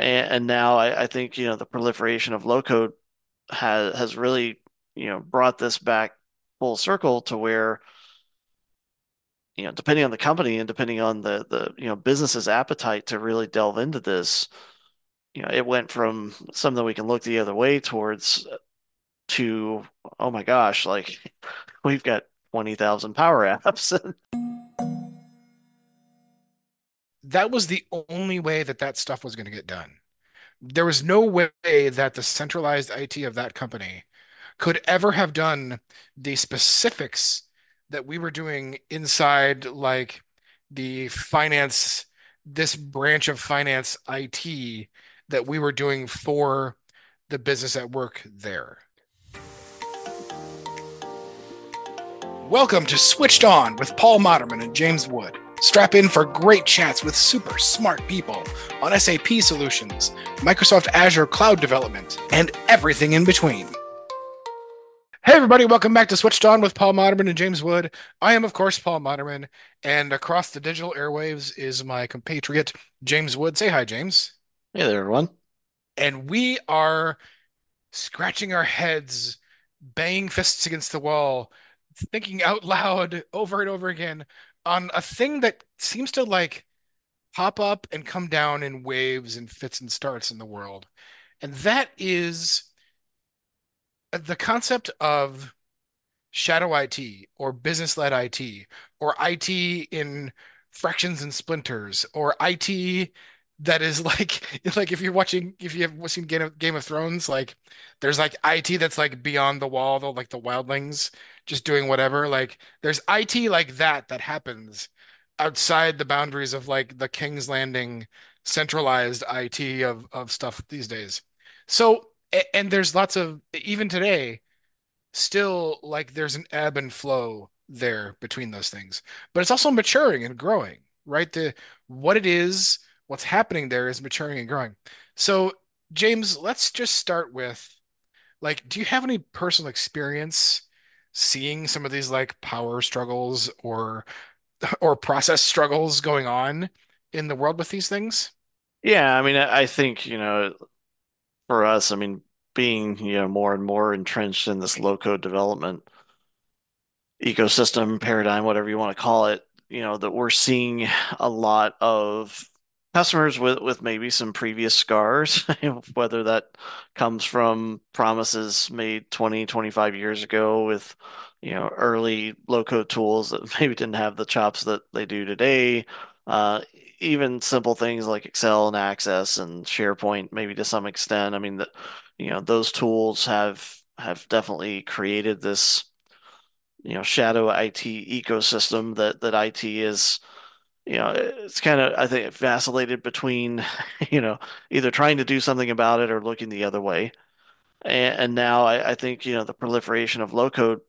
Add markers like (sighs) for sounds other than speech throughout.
And, and now I, I think, you know, the proliferation of low code has has really, you know, brought this back full circle to where, you know, depending on the company and depending on the the, you know, business's appetite to really delve into this, you know, it went from something we can look the other way towards uh, to, oh my gosh, like (laughs) we've got 20,000 power apps. (laughs) That was the only way that that stuff was going to get done. There was no way that the centralized IT of that company could ever have done the specifics that we were doing inside, like the finance, this branch of finance IT that we were doing for the business at work there. Welcome to Switched On with Paul Modderman and James Wood. Strap in for great chats with super smart people on SAP solutions, Microsoft Azure cloud development, and everything in between. Hey, everybody, welcome back to Switched On with Paul Modderman and James Wood. I am, of course, Paul Modderman, and across the digital airwaves is my compatriot, James Wood. Say hi, James. Hey there, everyone. And we are scratching our heads, banging fists against the wall, thinking out loud over and over again on a thing that seems to like pop up and come down in waves and fits and starts in the world. And that is uh, the concept of shadow IT or business led IT or IT in fractions and splinters or IT that is (laughs) like like if you're watching if you have seen Game of, Game of Thrones like there's like IT that's like beyond the wall though like the wildlings just doing whatever like there's IT like that that happens outside the boundaries of like the King's Landing centralized IT of of stuff these days. So and there's lots of even today still like there's an ebb and flow there between those things. But it's also maturing and growing right? The what it is what's happening there is maturing and growing. So, James, let's just start with like, do you have any personal experience seeing some of these like power struggles or (laughs) or process struggles going on in the world with these things? Yeah, I mean, I think, you know, for us, I mean, being, you know, more and more entrenched in this low code development ecosystem paradigm, whatever you want to call it, you know, that we're seeing a lot of customers with with maybe some previous scars, (laughs) whether that comes from promises made 20, 25 years ago with, you know, early low-code tools that (laughs) maybe didn't have the chops that they do today. Uh, even simple things like Excel and Access and SharePoint, maybe to some extent. I mean, that, you know, those tools have have definitely created this, you know, shadow IT ecosystem that that IT is you know, it's kind of, I think, vacillated between, (laughs) you know, either trying to do something about it or looking the other way. And, and now I, I think, you know, the proliferation of low code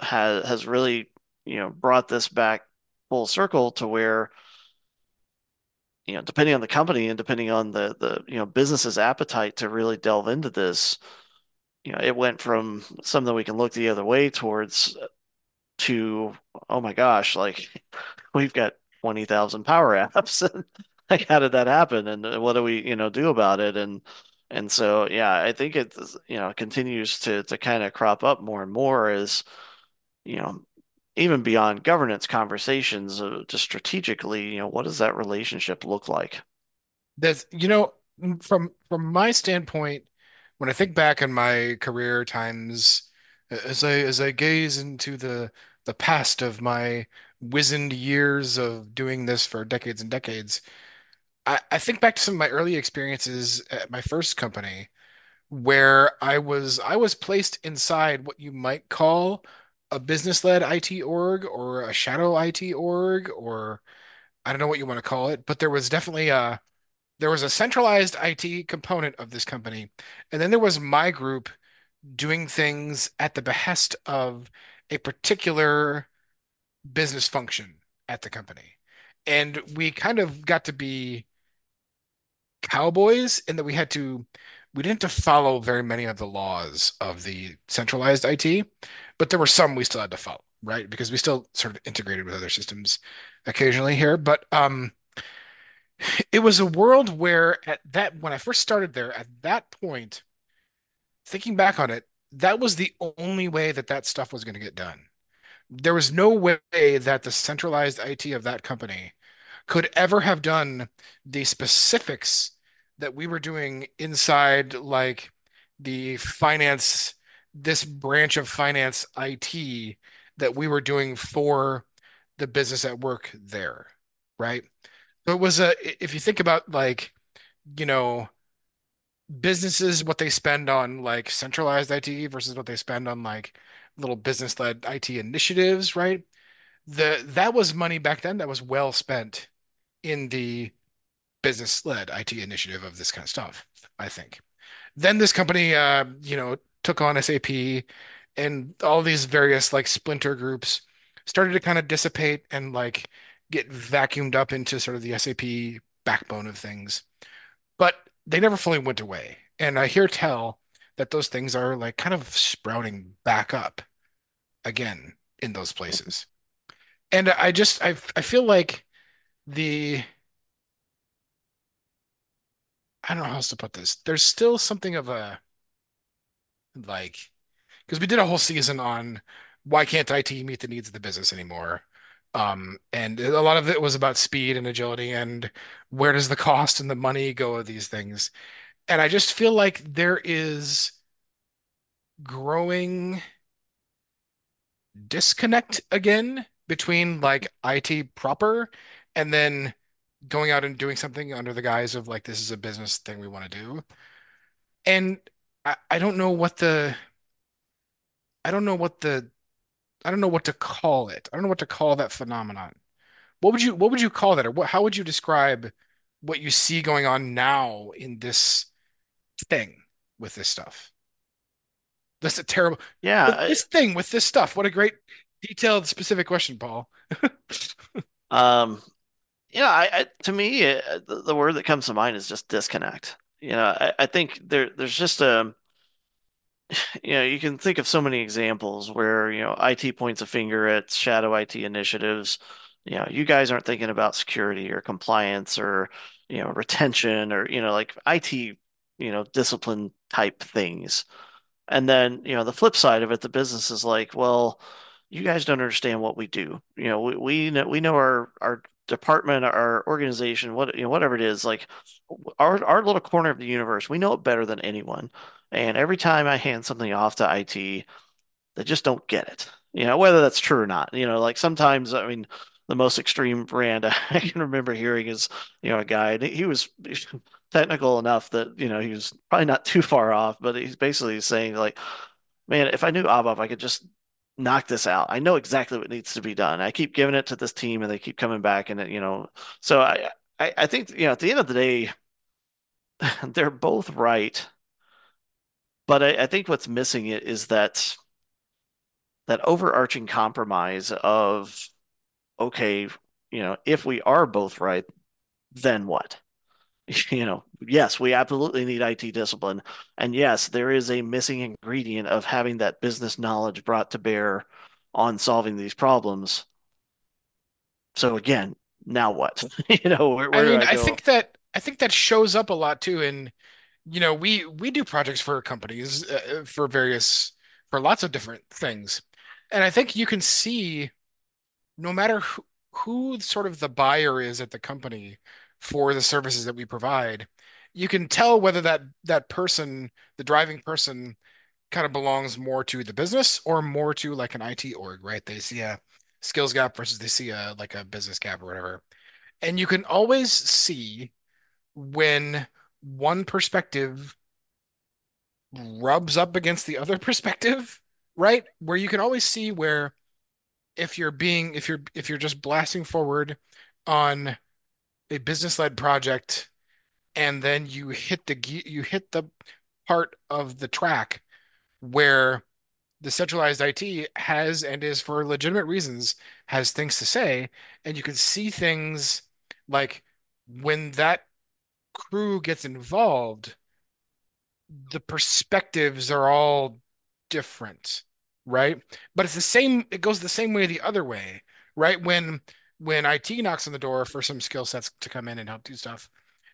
has has really, you know, brought this back full circle to where, you know, depending on the company and depending on the the, you know, business's appetite to really delve into this, you know, it went from something we can look the other way towards uh, to, oh my gosh, like (laughs) we've got 20,000 power (laughs) apps. like, how did that happen? And what do we, you know, do about it? And and so, yeah, I think it, you know, continues to to kind of crop up more and more as, you know, even beyond governance conversations, uh, just strategically, you know, what does that relationship look like? That's, you know, from from my standpoint, when I think back on my career times, as I as I gaze into the the past of my wizened years of doing this for decades and decades, I, I think back to some of my early experiences at my first company where I was I was placed inside what you might call a business-led IT org or a shadow IT org or I don't know what you want to call it, but there was definitely a there was a centralized IT component of this company, and then there was my group doing things at the behest of a particular business function at the company. And we kind of got to be cowboys in that we had to we didn't have to follow very many of the laws of the centralized IT, but there were some we still had to follow, right? Because we still sort of integrated with other systems occasionally here. But um It was a world where at that when I first started there, at that point, thinking back on it, that was the only way that that stuff was going to get done. There was no way that the centralized IT of that company could ever have done the specifics that we were doing inside like the finance, this branch of finance IT that we were doing for the business at work there, right? So it was a, if you think about like, you know, businesses, what they spend on like centralized IT versus what they spend on like little business-led IT initiatives, right? The that was money back then that was well spent in the business-led IT initiative of this kind of stuff, I think. Then this company, uh, you know, took on SAP and all these various like splinter groups started to kind of dissipate and like get vacuumed up into sort of the SAP backbone of things. But they never fully went away. And I hear tell that those things are like kind of sprouting back up again in those places. And I just I I feel like the I don't know how else to put this. There's still something of a like because we did a whole season on why can't IT meet the needs of the business anymore. Um, and a lot of it was about speed and agility and where does the cost and the money go of these things. And I just feel like there is growing disconnect again between like IT proper and then going out and doing something under the guise of like this is a business thing we want to do. And I, I don't know what the I don't know what the I don't know what to call it. I don't know what to call that phenomenon. What would you what would you call that or what how would you describe what you see going on now in this thing with this stuff? That's a terrible Yeah, I, this thing with this stuff. What a great detailed specific question, Paul. (laughs) um, you know, I, I to me, uh, the, the word that comes to mind is just disconnect. You know, I, I think there there's just a (sighs) you know, you can think of so many examples where, you know, IT points a finger at shadow IT initiatives. You know, you guys aren't thinking about security or compliance or, you know, retention or, you know, like IT, you know, discipline type things. And then, you know, the flip side of it, the business is like, well, you guys don't understand what we do. You know, we, we know we know our our department, our organization, what you know, whatever it is, like our our little corner of the universe, we know it better than anyone. And every time I hand something off to IT, they just don't get it. You know, whether that's true or not. You know, like sometimes, I mean, the most extreme brand (laughs) I can remember hearing is, you know, a guy, he was technical enough that, you know, he was probably not (laughs) too far off, but he's basically saying, like, man, if I knew ABAP, I could just knock this out. I know exactly what needs to be done. I keep giving it to this team and they keep coming back and it, you know, so I, I, I think, you know, at the end of the day, (laughs) they're both right. But I, I think what's missing it is that that overarching compromise of, okay, you know, if we are both right, then what? (laughs) You know, yes, we absolutely need IT discipline. And yes, there is a missing ingredient of having that business knowledge brought to bear on solving these problems. So again, now what? (laughs) You know, where, I where do mean, I I think that I think that shows up a lot too in, you know, we we do projects for companies uh, for various for lots of different things. And I think you can see no matter who, who sort of the buyer is at the company for the services that we provide, you can tell whether that that person, the driving person, kind of belongs more to the business or more to like an IT org, right? They see a skills gap versus they see a like a business gap or whatever. And you can always see when one perspective rubs up against the other (laughs) perspective, right? Where you can always see where if you're being if you're if you're just blasting forward on a business-led project and then you hit the you hit the part of the track where the centralized IT has and is for legitimate reasons has things to say and you can see things like when that crew gets involved the perspectives are all different, right? But it's the same, it goes the same way the other way, right? When when IT knocks on the door for some skill sets to come in and help do stuff,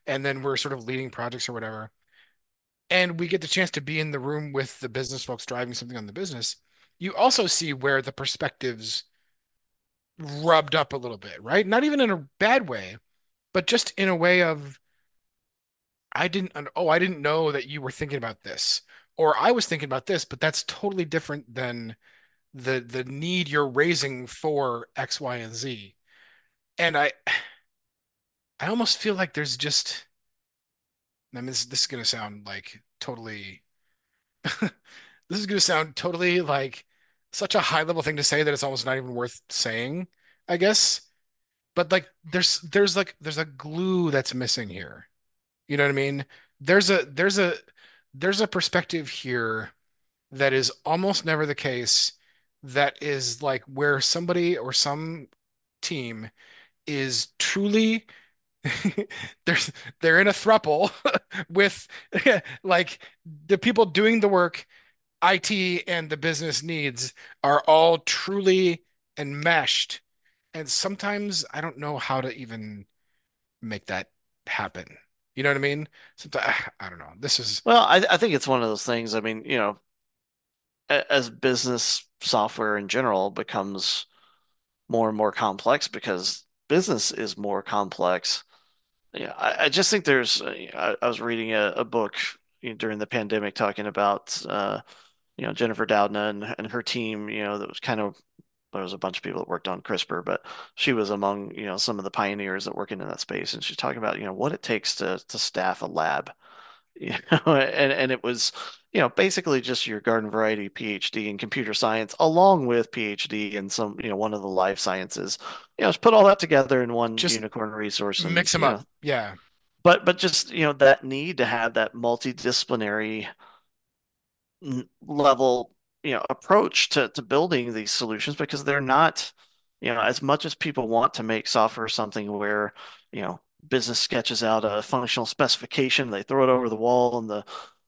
and then we're sort of leading projects or whatever, and we get the chance to be in the room with the business folks driving something on the business, you also see where the perspectives rubbed up a little bit, right? Not even in a bad way, but just in a way of I didn't oh, I didn't know that you were thinking about this. Or I was thinking about this, but that's totally different than the the need you're raising for X, Y, and Z. And I I almost feel like there's just I mean this this is gonna sound like totally (laughs) this is gonna sound totally like such a high level thing to say that it's almost not even worth saying, I guess. But like there's there's like there's a glue that's missing here. You know what I mean? There's a there's a there's a perspective here that is almost never the case that is like where somebody or some team is truly (laughs) there's they're in a thruple (laughs) with (laughs) like the people doing the work, IT and the business needs are all truly enmeshed. And sometimes I don't know how to even make that happen. You know what I mean? Sometimes, I don't know. This is Well, I, I think it's one of those things. I mean, you know, as business software in general becomes more and more complex because business is more complex. Yeah, I, I just think there's. uh, I, I was reading a, a book you know, during the pandemic talking about uh, you know Jennifer Doudna and, and her team. You know, that was kind of there was a bunch of people that worked on CRISPR, but she was among you know some of the pioneers that working in that space, and she's talking about you know what it takes to to staff a lab you know, and and it was, you know, basically just your garden variety PhD in computer science, along with PhD in some, you know, one of the life sciences. You know, just put all that together in one just unicorn resource, and mix them up. know, Yeah. but but just you know that need to have that multidisciplinary level, you know, approach to to building these solutions because they're not, you know, as much as people want to make software something where, you know, business sketches out a functional specification, they throw it over the wall, and the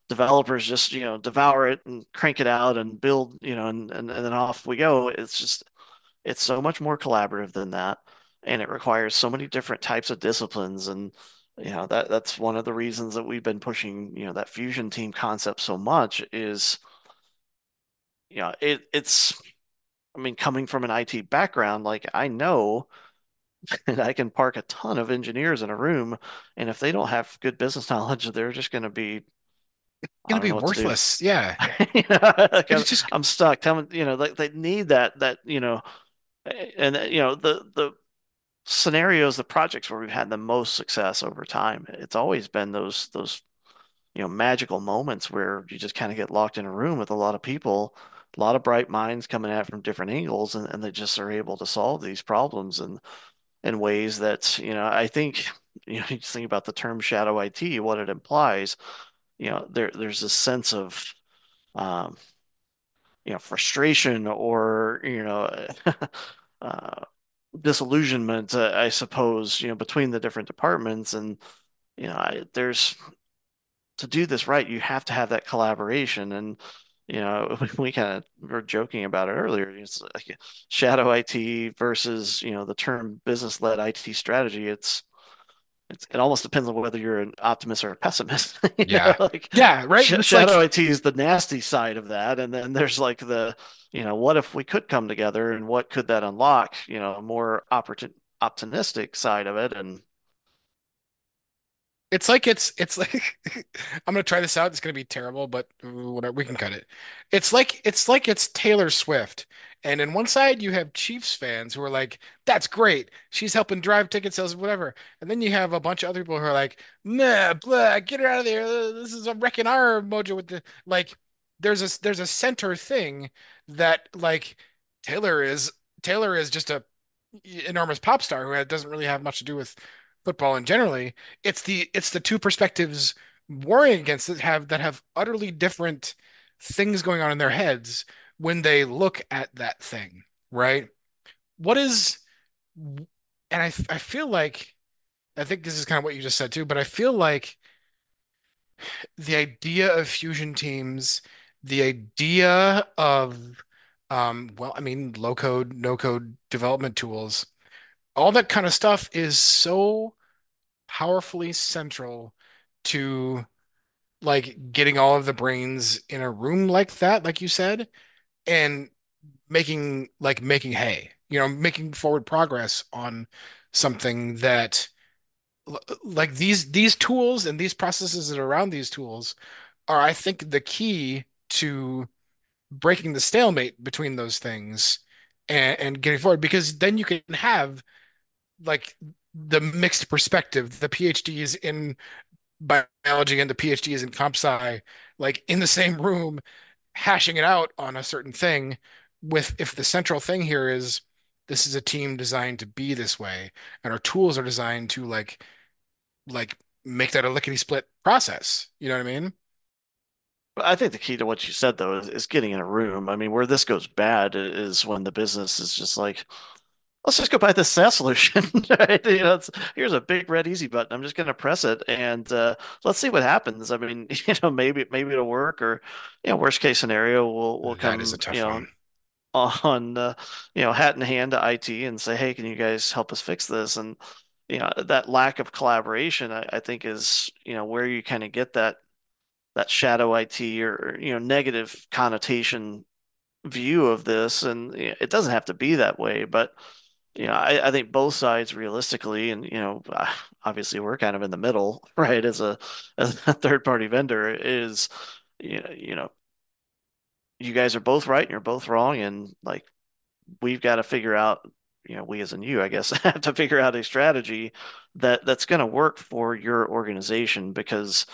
developers just, you know, devour it and crank it out and build, you know, and and, and then off we go. It's just it's so much more collaborative than that, and it requires so many different types of disciplines and. You know, that that's one of the reasons that we've been pushing, you know, that fusion team concept so much is you know, it it's I mean, coming from an IT background, like I know that (laughs) I can park a ton of engineers in a room, and if they don't have good business (laughs) knowledge, they're just going to be, be know to worthless. Yeah. (laughs) You know, like I'm, just I'm stuck. Tell me, you know, like they need that that you know, and you know the the scenarios, the projects where we've had the most success over time. It's always been those those you know, magical moments where you just kind of get locked in a room with a lot of people, a lot of bright minds coming at it from different angles, and, and they just are able to solve these problems in in ways that, you know, I think, you know, (laughs) you just think about the term shadow IT, what it implies, you know, there there's this sense of um, you know, frustration or, you know, (laughs) uh, disillusionment, uh, I suppose, you know, between the different departments. And, you know, I, there's to do this right, you have to have that collaboration. And, you know, (laughs) we kind of were joking about it earlier. It's like shadow IT versus, you know, the term business-led IT strategy. It's, it's it almost depends on whether you're an optimist or a pessimist. (laughs) You know, yeah. like Yeah, right. sh shadow like IT is the nasty side of that, and then there's like the, you know, what if we could come together and what could that unlock? You know, a more opportun optimistic side of it, and It's like it's it's like (laughs) I'm gonna try this out. It's gonna be terrible, but whatever, we can cut it. It's like it's like it's Taylor Swift, and in one side you have Chiefs fans who are like, "That's great, she's helping drive ticket sales, whatever." And then you have a bunch of other people who are like, "Nah, blah, get her out of there. Uh, this is a wrecking our mojo with the like." There's a there's a center thing that like Taylor is Taylor is just a enormous pop star who doesn't really have much to do with football and generally it's the it's the two perspectives warring against that have that have utterly different things going on in their heads when they look at that thing right? What is and I I feel like I think this is kind of what you just said too but I feel like the idea of fusion teams the idea of um well I mean low code no code development tools all that kind of stuff is so powerfully central to like getting all of the brains in a room like that, like you said, and making like making hay, you know, making forward progress on something that like these these tools and these processes that are around these tools are, I think, the key to breaking the stalemate between those things and, and getting forward because then you can have like the mixed perspective, the PhDs in biology and the PhDs in comp sci, like in the same room, hashing it out on a certain thing. With if the central thing here is this is a team designed to be this way, and our tools are designed to like like make that a lickety split process. You know what I mean? I think the key to what you said though is, is getting in a room. I mean, where this goes bad is when the business is just like, let's just go buy this SaaS solution. (laughs) Right? You know, here's a big red easy button. I'm just going to press it and uh, let's see what happens. I mean, (laughs) you know, maybe maybe it'll work, or you know, worst case scenario, we'll we'll That come, you know, one. on uh, you know, hat in hand to IT and say, hey, can you guys help us fix this? And you know, that lack of collaboration, I, I think, is you know where you kind of get that that shadow IT or you know negative connotation view of this, and you know, it doesn't have to be that way, but you know, I, I think both sides realistically, and you know, uh, obviously we're kind of in the middle, (laughs) right? As a as a third party vendor, is you know, you know, you guys are both right and you're both wrong, and like we've got to figure out, you know, we as in you, I guess, (laughs) have to figure out a strategy that that's going to work for your organization because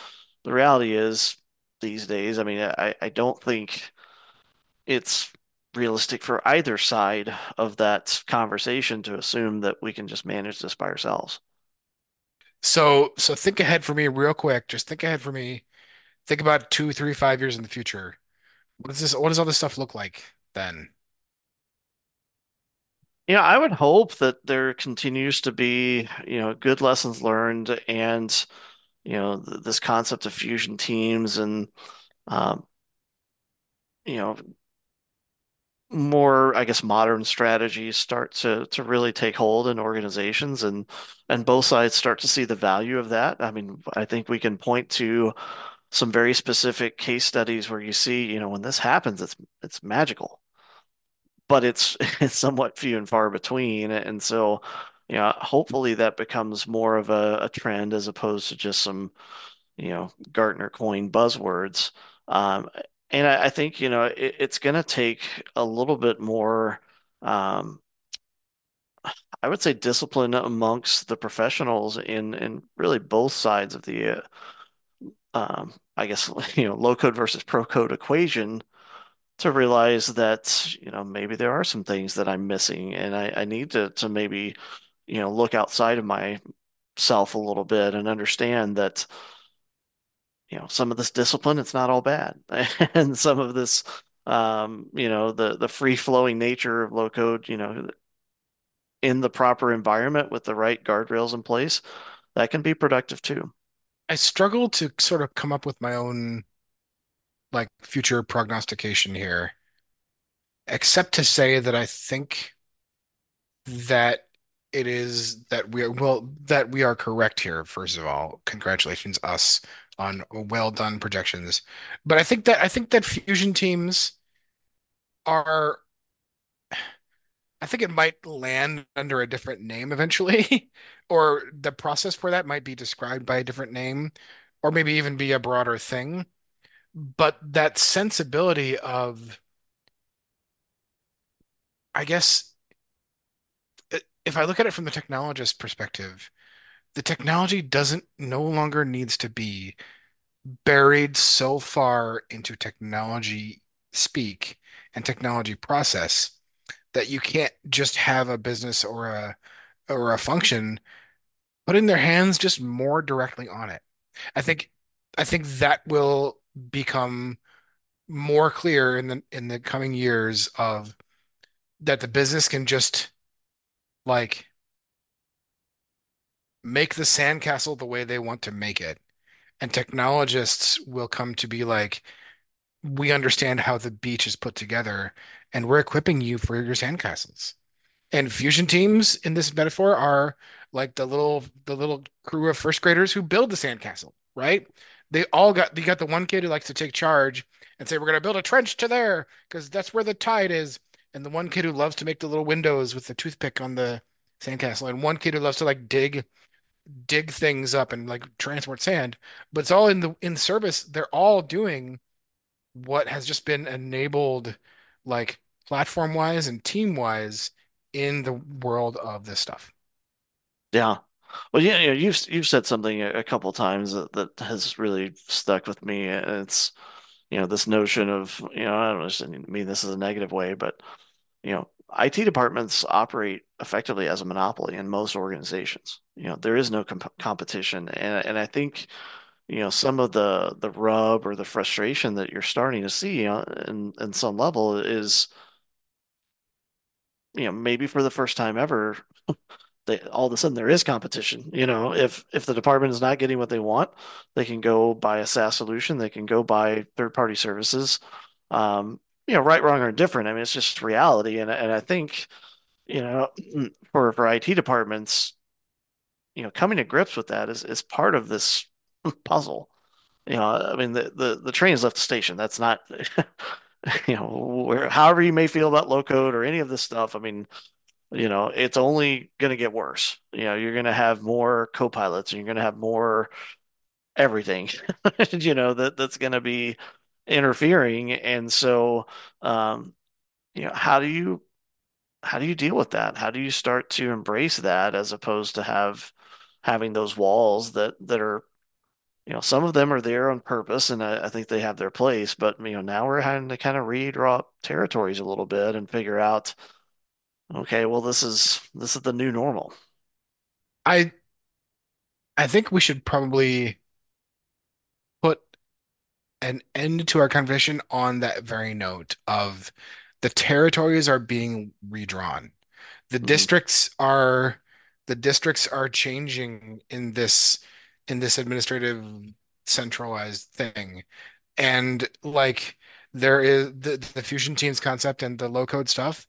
the reality is these days, I mean, I, I don't think it's realistic for either side of that conversation to assume that we can just manage this by ourselves. So so think ahead for me real quick. Just think ahead for me. Think about two, three, five years in the future. What does this what does all this stuff look like then? You know, I would hope that there continues to be, you know, good lessons learned and, you know, th this concept of fusion teams and, um, you know, more, I guess, modern strategies start to to really take hold in organizations and and both sides start to see the value of that. I mean, I think we can point to some very specific case studies where you see, you know, when this happens, it's it's magical, but it's (laughs) it's somewhat few and far between. And so, you know, hopefully that becomes more of a, a trend as opposed to just some, you know, Gartner coin buzzwords. Um, and I, I think, you know, it, it's going to take a little bit more, um, I would say discipline amongst the professionals in in really both sides of the uh, um, I guess, (laughs) you know, low code versus pro code equation to realize that, you know, maybe there are some things that I'm missing and I, I need to to maybe, you know, look outside of myself a little bit and understand that, you know, some of this discipline, it's not all bad. (laughs) And some of this um, you know, the the free flowing nature of low code, you know, in the proper environment with the right guardrails in place, that can be productive too. I struggle to sort of come up with my own like future prognostication here, except to say that I think that it is that we are well that we are correct here, first of all. Congratulations us on well done projections. But I think that I think that fusion teams are I think it might land under a different name eventually, (laughs) or the process for that might be described by a different name, or maybe even be a broader thing. But that sensibility of, I guess, if I look at it from the technologist perspective, the technology doesn't no longer needs to be buried so far into technology speak and technology process that you can't just have a business or a or a function putting their hands just more directly on it. I think I think that will become more clear in the in the coming years of that the business can just like make the sandcastle the way they want to make it. And technologists will come to be like, we understand how the beach is put together, and we're equipping you for your sandcastles. And fusion teams in this metaphor are like the little the little crew of first graders who build the sandcastle, right? They all got you got the one kid who likes to take charge and say we're gonna build a trench to there because that's where the tide is, and the one kid who loves to make the little windows with the toothpick on the sandcastle, and one kid who loves to like dig dig things up and like transport sand. But it's all in the in service. They're all doing what has just been enabled, like platform wise and team wise, in the world of this stuff. Yeah. Well, yeah, you know, you've you've said something a, couple times that, that has really stuck with me, it's you know this notion of you know I don't mean this is a negative way, but you know IT departments operate effectively as a monopoly in most organizations. You know there is no comp competition, and and I think you know some of the the rub or the frustration that you're starting to see on in in some level is you know maybe for the first time ever they all of a sudden there is competition. You know, if if the department is not getting what they want, they can go buy a SaaS solution, they can go buy third party services. Um, you know, right, wrong, or different. I mean, it's just reality, and and I think you know (clears throat) for for IT departments, you know, coming to grips with that is is part of this (laughs) puzzle. You know, I mean, the the the train has left the station. That's not. (laughs) You know, where, however you may feel about low code or any of this stuff, I mean, you know, it's only going to get worse. You know, you're going to have more co-pilots and you're going to have more everything, (laughs) you know, that that's going to be interfering. And so, um, you know, how do you how do you deal with that? How do you start to embrace that as opposed to have having those walls that that are, you know, some of them are there on purpose and I, I think they have their place, but you know, now we're having to kind of redraw territories a little bit and figure out Okay, well this is this is the new normal. I I think we should probably an end to our conversation on that very note of the territories are being redrawn. The Mhm. districts are the districts are changing in this in this administrative centralized thing. And like there is the, the fusion teams concept and the low code stuff,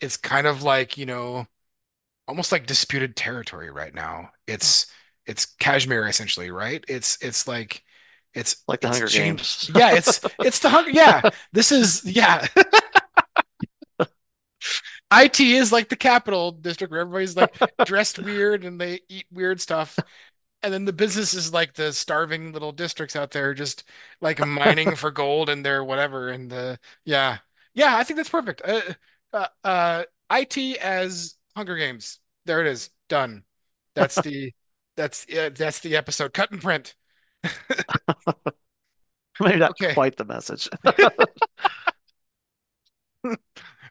it's kind of like, you know, almost like disputed territory right now. It's it's Kashmir essentially, right? It's it's like it's Like the it's Hunger. Games. Yeah, it's it's the hunger. Yeah, this is yeah. (laughs) IT is like the capital district where everybody's like dressed weird and they eat weird stuff. And then the business is like the starving little districts out there just like mining for gold and their whatever. And the yeah. Yeah, I think that's perfect. Uh, uh, uh, IT as Hunger Games. There it is. Done. That's the that's uh, that's the episode. Cut and print. (laughs) Maybe not Okay. quite the message. (laughs) (laughs)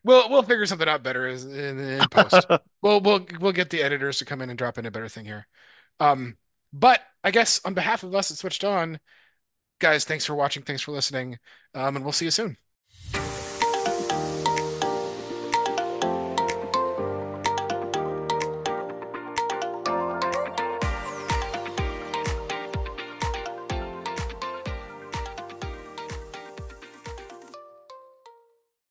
We'll we'll figure something out better in, in post. We'll we'll we'll get the editors to come in and drop in a better thing here. Um, but I guess on behalf of us at Switched On, guys, thanks for watching, thanks for listening, um, and we'll see you soon.